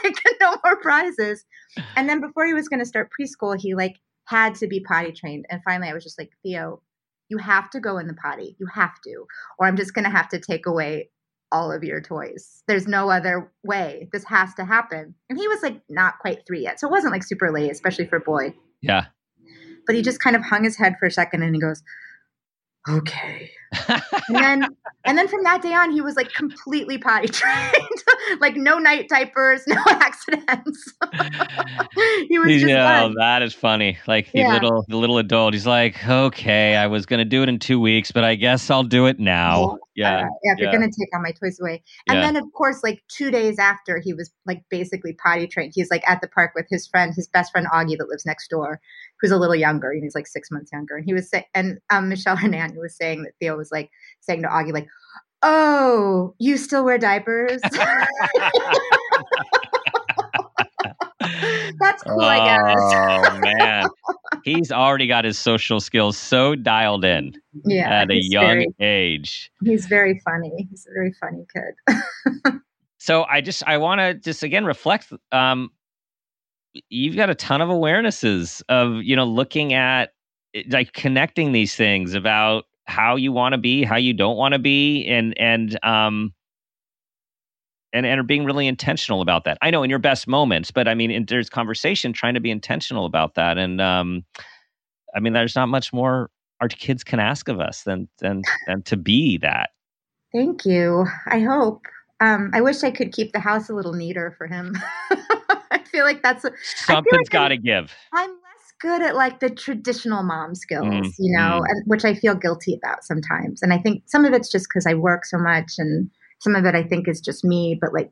like, no more prizes. And then before he was going to start preschool, he like had to be potty trained. And finally I was just like, Theo, you have to go in the potty. You have to. Or I'm just going to have to take away all of your toys. There's no other way. This has to happen. And he was like not quite three yet. So it wasn't like super late, especially for a boy.
Yeah.
But he just kind of hung his head for a second and he goes, okay. And then and then from that day on he was like completely potty trained. like no night diapers, no accidents. he was just
yeah, that is funny. Like the yeah. little the little adult, he's like, okay, I was gonna do it in two weeks, but I guess I'll do it now. Yeah. Yeah,
uh, yeah if you're gonna take all my toys away. And yeah. then of course, like two days after he was like basically potty trained, he's like at the park with his friend, his best friend Augie that lives next door who's a little younger. He's like six months younger. And he was saying, and um, Michelle Hernandez was saying that Theo was like saying to Augie, like, "Oh, you still wear diapers." That's cool, oh, I guess.
oh man, he's already got his social skills so dialed in. Yeah, at a young
very,
age.
He's very funny. He's a very funny kid.
so I just I want to just again reflect. Um, you've got a ton of awarenesses of you know looking at eh, like connecting these things about how you want to be how you don't want to be and and um and and are being really intentional about that. I know in your best moments but i mean in, there's conversation trying to be intentional about that and um i mean there's not much more our kids can ask of us than than than to be that.
Thank you. I hope. Um i wish i could keep the house a little neater for him. I feel like that's a,
something's like got to give.
I'm good at like the traditional mom skills, mm, you know, mm. and, which I feel guilty about sometimes. And I think some of it's just because I work so much, and some of it I think is just me. But like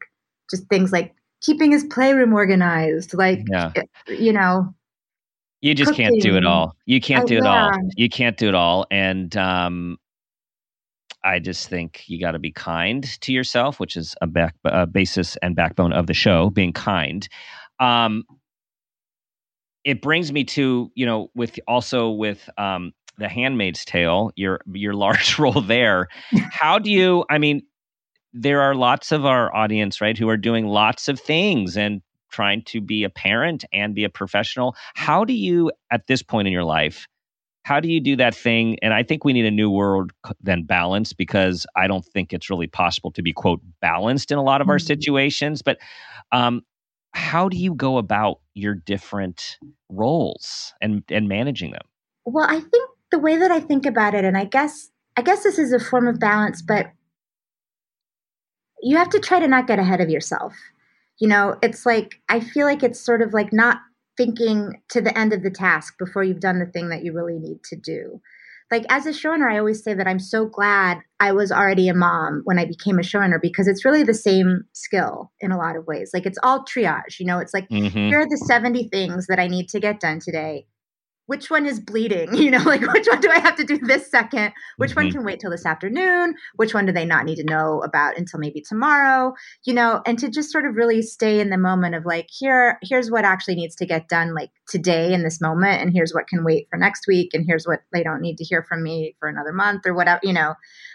just things like keeping his playroom organized, like yeah. Eh, you know.
You just cooking. can't do it all. You can't do it yeah. all. You can't do it all. And um, I just think you got to be kind to yourself, which is a back, a basis and backbone of the show, being kind. Um, it brings me to you know with also with um, the Handmaid's Tale, your your large role there. How do you? I mean, there are lots of our audience, right, who are doing lots of things and trying to be a parent and be a professional. How do you, at this point in your life, how do you do that thing? And I think we need a new word than balance because I don't think it's really possible to be quote balanced in a lot of our mm-hmm. situations. But um, how do you go about your different roles and and managing them?
Well i think the way that i think about it and i guess i guess this is a form of balance but you have to try to not get ahead of yourself. You know it's like i feel like it's sort of like not thinking to the end of the task before you've done the thing that you really need to do like as a showrunner, I always say that I'm so glad I was already a mom when I became a showrunner because it's really the same skill in a lot of ways. Like it's all triage, you know, it's like mm-hmm. here are the 70 things that I need to get done today which one is bleeding? You know, like which one do I have to do this second? Which mm-hmm. one can wait till this afternoon? Which one do they not need to know about until maybe tomorrow? You know, and to just sort of really stay in the moment of like, here, here's what actually needs to get done like today in this moment, and here's what can wait for next week, and here's what they don't need to hear from me for another month or whatever, you know,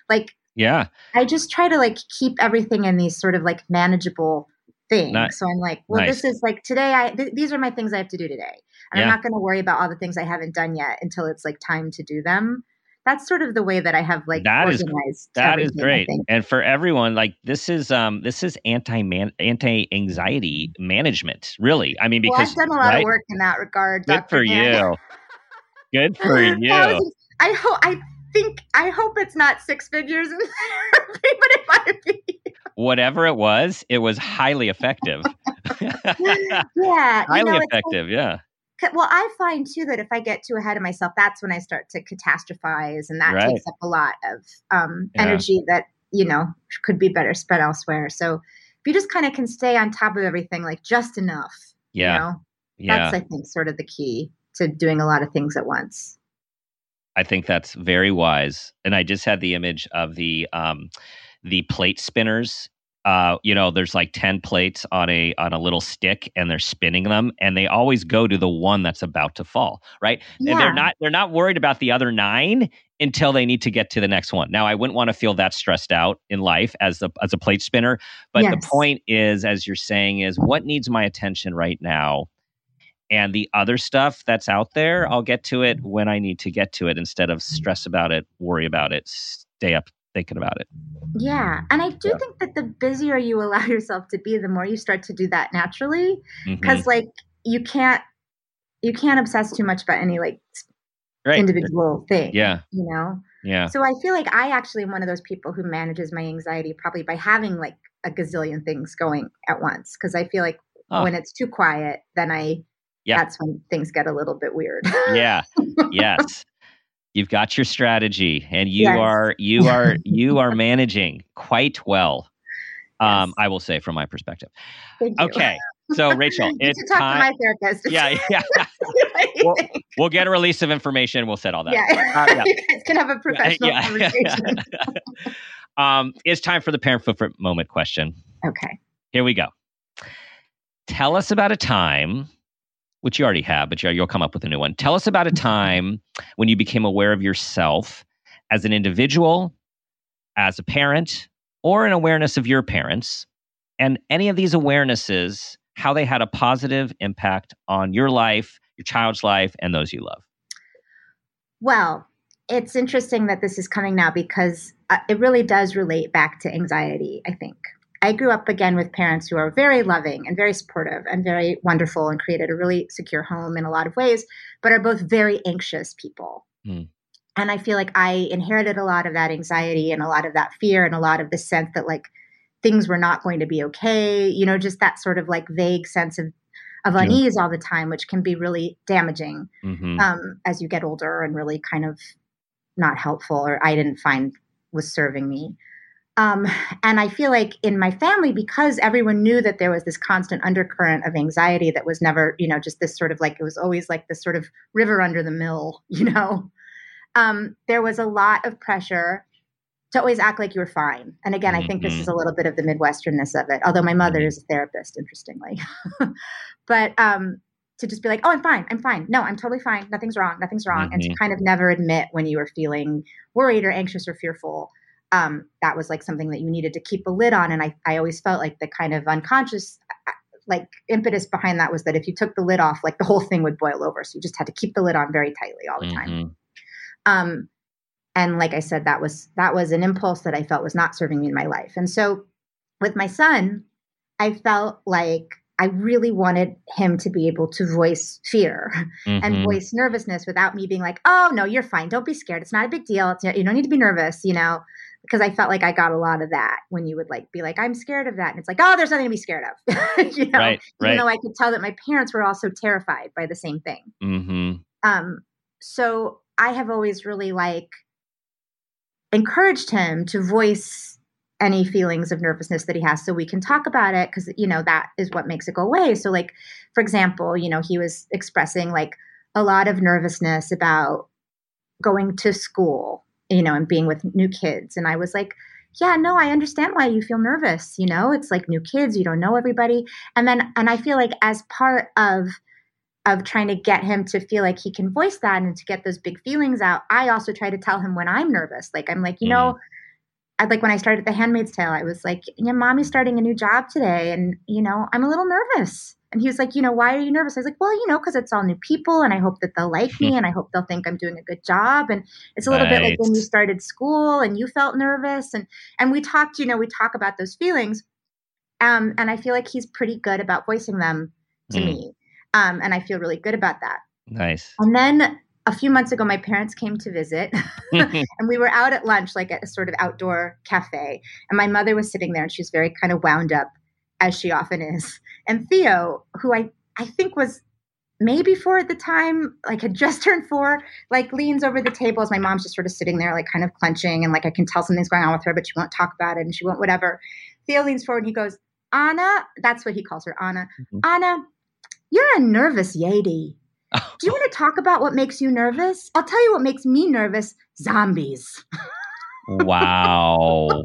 like
yeah.
I just try to like keep everything in these sort of like manageable things. Nice. So I'm like, well, nice. this is like today. I th- these are my things I have to do today. And yeah. I'm not going to worry about all the things I haven't done yet until it's like time to do them. That's sort of the way that I have like
that is that is great. And for everyone, like this is um this is anti man anti anxiety management. Really, I mean because well,
I've done a lot right? of work in that regard.
Good Dr. for you. Good for you. Was,
I hope I think I hope it's not six figures in therapy, but it might be.
Whatever it was, it was highly effective.
yeah,
highly know, effective. Like, yeah
well i find too that if i get too ahead of myself that's when i start to catastrophize and that right. takes up a lot of um, yeah. energy that you know could be better spread elsewhere so if you just kind of can stay on top of everything like just enough yeah you know, yeah that's i think sort of the key to doing a lot of things at once
i think that's very wise and i just had the image of the um the plate spinners uh, you know, there's like 10 plates on a on a little stick and they're spinning them and they always go to the one that's about to fall, right? Yeah. And they're not they're not worried about the other 9 until they need to get to the next one. Now, I wouldn't want to feel that stressed out in life as a as a plate spinner, but yes. the point is as you're saying is what needs my attention right now? And the other stuff that's out there, I'll get to it when I need to get to it instead of stress about it, worry about it, stay up thinking about it.
Yeah. And I do yeah. think that the busier you allow yourself to be, the more you start to do that naturally. Because mm-hmm. like you can't you can't obsess too much about any like right. individual thing.
Yeah.
You know?
Yeah.
So I feel like I actually am one of those people who manages my anxiety probably by having like a gazillion things going at once. Cause I feel like oh. when it's too quiet, then I yeah. that's when things get a little bit weird.
yeah. Yes you've got your strategy and you yes. are you are you are managing quite well um yes. i will say from my perspective okay so rachel it's time.
to my therapist
yeah yeah we'll, we'll, get a release of information we'll set all that
yeah, uh, yeah. you guys can have a professional yeah. conversation
um it's time for the parent footprint moment question
okay
here we go tell us about a time which you already have, but you'll come up with a new one. Tell us about a time when you became aware of yourself as an individual, as a parent, or an awareness of your parents, and any of these awarenesses, how they had a positive impact on your life, your child's life, and those you love.
Well, it's interesting that this is coming now because uh, it really does relate back to anxiety, I think. I grew up again with parents who are very loving and very supportive and very wonderful and created a really secure home in a lot of ways, but are both very anxious people. Mm. And I feel like I inherited a lot of that anxiety and a lot of that fear and a lot of the sense that like things were not going to be okay, you know, just that sort of like vague sense of of unease yeah. all the time, which can be really damaging mm-hmm. um, as you get older and really kind of not helpful, or I didn't find was serving me. Um, and I feel like in my family, because everyone knew that there was this constant undercurrent of anxiety that was never, you know, just this sort of like, it was always like this sort of river under the mill, you know, um, there was a lot of pressure to always act like you were fine. And again, I think this is mm-hmm. a little bit of the Midwesternness of it, although my mother is a therapist, interestingly. but um, to just be like, oh, I'm fine, I'm fine. No, I'm totally fine. Nothing's wrong, nothing's wrong. Mm-hmm. And to mm-hmm. kind of never admit when you were feeling worried or anxious or fearful um, that was like something that you needed to keep a lid on. And I, I always felt like the kind of unconscious uh, like impetus behind that was that if you took the lid off, like the whole thing would boil over. So you just had to keep the lid on very tightly all the time. Mm-hmm. Um, and like I said, that was that was an impulse that I felt was not serving me in my life. And so with my son, I felt like I really wanted him to be able to voice fear mm-hmm. and voice nervousness without me being like, "Oh no, you're fine. Don't be scared. It's not a big deal. It's, you don't need to be nervous." You know, because I felt like I got a lot of that when you would like be like, I'm scared of that. And it's like, oh, there's nothing to be scared of. you know,
right, right.
even though I could tell that my parents were also terrified by the same thing.
Mm-hmm.
Um, so I have always really like encouraged him to voice any feelings of nervousness that he has so we can talk about it because you know that is what makes it go away so like for example you know he was expressing like a lot of nervousness about going to school you know and being with new kids and i was like yeah no i understand why you feel nervous you know it's like new kids you don't know everybody and then and i feel like as part of of trying to get him to feel like he can voice that and to get those big feelings out i also try to tell him when i'm nervous like i'm like you mm-hmm. know I'd like when I started The Handmaid's Tale, I was like, yeah, mommy's starting a new job today. And, you know, I'm a little nervous. And he was like, you know, why are you nervous? I was like, well, you know, because it's all new people and I hope that they'll like me and I hope they'll think I'm doing a good job. And it's a little nice. bit like when you started school and you felt nervous. And, and we talked, you know, we talk about those feelings. Um, and I feel like he's pretty good about voicing them to mm. me. Um, and I feel really good about that.
Nice.
And then a few months ago, my parents came to visit, and we were out at lunch, like at a sort of outdoor cafe. And my mother was sitting there, and she was very kind of wound up, as she often is. And Theo, who I I think was maybe four at the time, like had just turned four, like leans over the table as my mom's just sort of sitting there, like kind of clenching, and like I can tell something's going on with her, but she won't talk about it, and she won't whatever. Theo leans forward, and he goes, "Anna," that's what he calls her, Anna. Mm-hmm. Anna, you're a nervous yady. Do you want to talk about what makes you nervous? I'll tell you what makes me nervous zombies.
wow.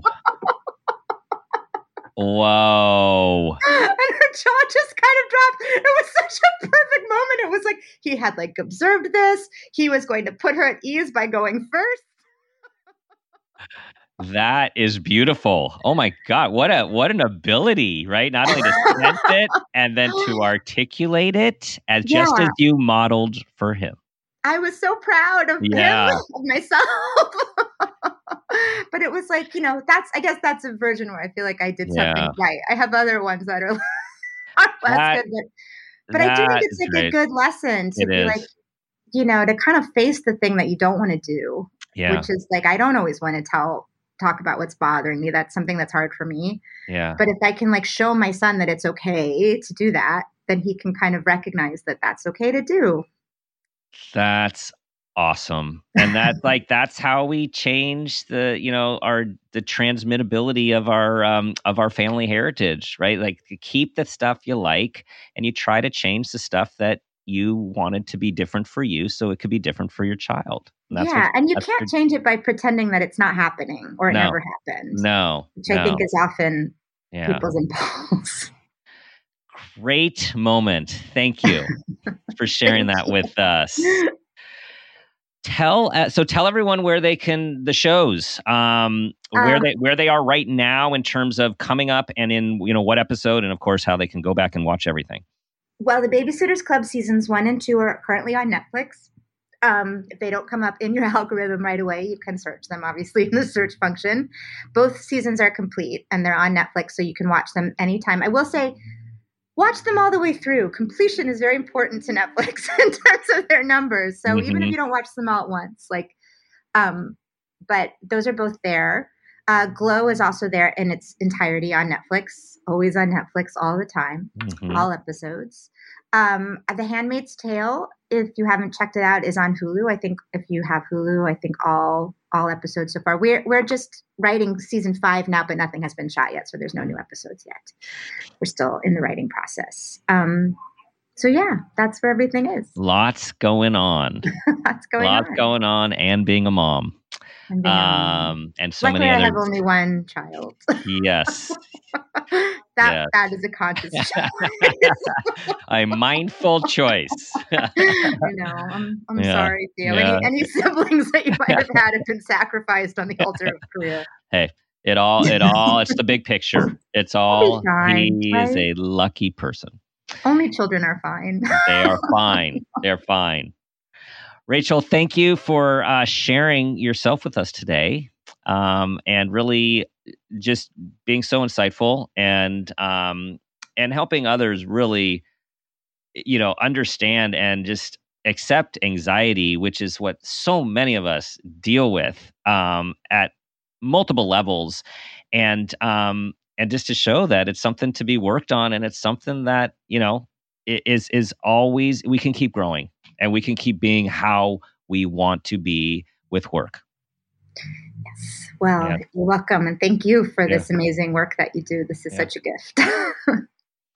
Whoa.
And her jaw just kind of dropped. It was such a perfect moment. It was like he had like observed this. He was going to put her at ease by going first.
That is beautiful. Oh my god, what a what an ability, right? Not only to sense it and then to articulate it as yeah. just as you modeled for him.
I was so proud of yeah. him, of myself. but it was like, you know, that's I guess that's a version where I feel like I did something yeah. right. I have other ones that are less that, good, but, but I do think it's like great. a good lesson to it be is. like, you know, to kind of face the thing that you don't want to do. Yeah. Which is like I don't always want to tell talk about what's bothering me. That's something that's hard for me.
Yeah.
But if I can like show my son that it's okay to do that, then he can kind of recognize that that's okay to do.
That's awesome. And that like that's how we change the, you know, our the transmittability of our um of our family heritage, right? Like keep the stuff you like and you try to change the stuff that you wanted to be different for you so it could be different for your child.
And yeah, what, and you can't change it by pretending that it's not happening or it no, never happened.
No,
which
no.
I think is often yeah. people's impulse.
Great moment. Thank you for sharing that with us. Tell uh, so tell everyone where they can the shows um where um, they where they are right now in terms of coming up and in you know what episode and of course how they can go back and watch everything.
Well, the Babysitters Club seasons one and two are currently on Netflix. Um, if they don't come up in your algorithm right away, you can search them obviously in the search function. Both seasons are complete and they're on Netflix, so you can watch them anytime. I will say, watch them all the way through. Completion is very important to Netflix in terms of their numbers. So mm-hmm. even if mm-hmm. you don't watch them all at once, like, um, but those are both there. Uh, Glow is also there in its entirety on Netflix, always on Netflix all the time, mm-hmm. all episodes. Um, the Handmaid's Tale, if you haven't checked it out, is on Hulu. I think if you have Hulu, I think all all episodes so far. We're we're just writing season five now, but nothing has been shot yet, so there's no new episodes yet. We're still in the writing process. Um, so yeah, that's where everything is.
Lots going on.
Lots going
Lots
on.
going on, and being a mom. And, um, and so
Luckily
many
I
have
only one child.
yes.
that yes. that is a conscious choice.
a mindful choice.
I know. I'm, I'm yeah. sorry, Theo. Yeah. Any, any siblings that you might have had have been sacrificed on the altar of career.
Hey, it all, it all, it's the big picture. It's all, fine, he right? is a lucky person.
Only children are fine.
they are fine. They're fine. Rachel, thank you for uh, sharing yourself with us today um, and really just being so insightful and um, and helping others really, you know, understand and just accept anxiety, which is what so many of us deal with um, at multiple levels, and um, and just to show that it's something to be worked on, and it's something that you know is is always we can keep growing and we can keep being how we want to be with work.
Yes. Well, yeah. you're welcome. And thank you for yeah. this amazing work that you do. This is yeah. such a gift.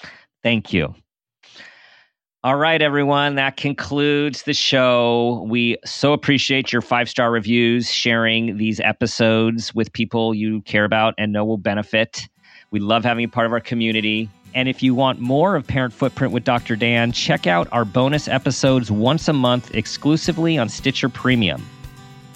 thank you. All right, everyone. That concludes the show. We so appreciate your five star reviews, sharing these episodes with people you care about and know will benefit. We love having you part of our community. And if you want more of Parent Footprint with Dr. Dan, check out our bonus episodes once a month exclusively on Stitcher Premium.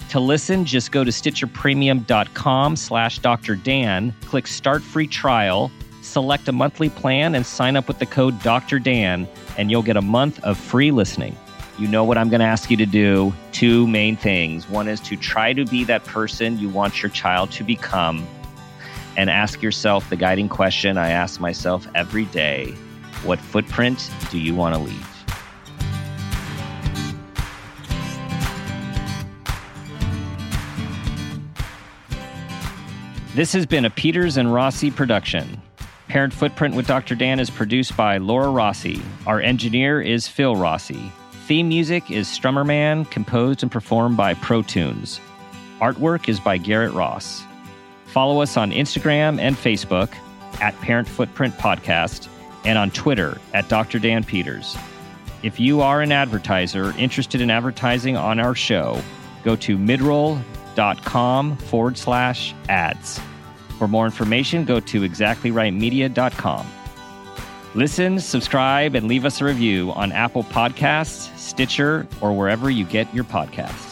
To listen, just go to stitcherpremium.com slash Dr. Dan, click Start Free Trial, select a monthly plan, and sign up with the code Dr. Dan, and you'll get a month of free listening. You know what I'm going to ask you to do. Two main things. One is to try to be that person you want your child to become, and ask yourself the guiding question I ask myself every day What footprint do you want to leave? This has been a Peters and Rossi production. Parent Footprint with Dr. Dan is produced by Laura Rossi. Our engineer is Phil Rossi. Theme music is Strummerman, composed and performed by Pro Tunes. Artwork is by Garrett Ross. Follow us on Instagram and Facebook at Parent Footprint Podcast and on Twitter at Dr. Dan Peters. If you are an advertiser interested in advertising on our show, go to midroll.com forward slash ads. For more information, go to exactlyrightmedia.com. Listen, subscribe, and leave us a review on Apple Podcasts, Stitcher, or wherever you get your podcasts.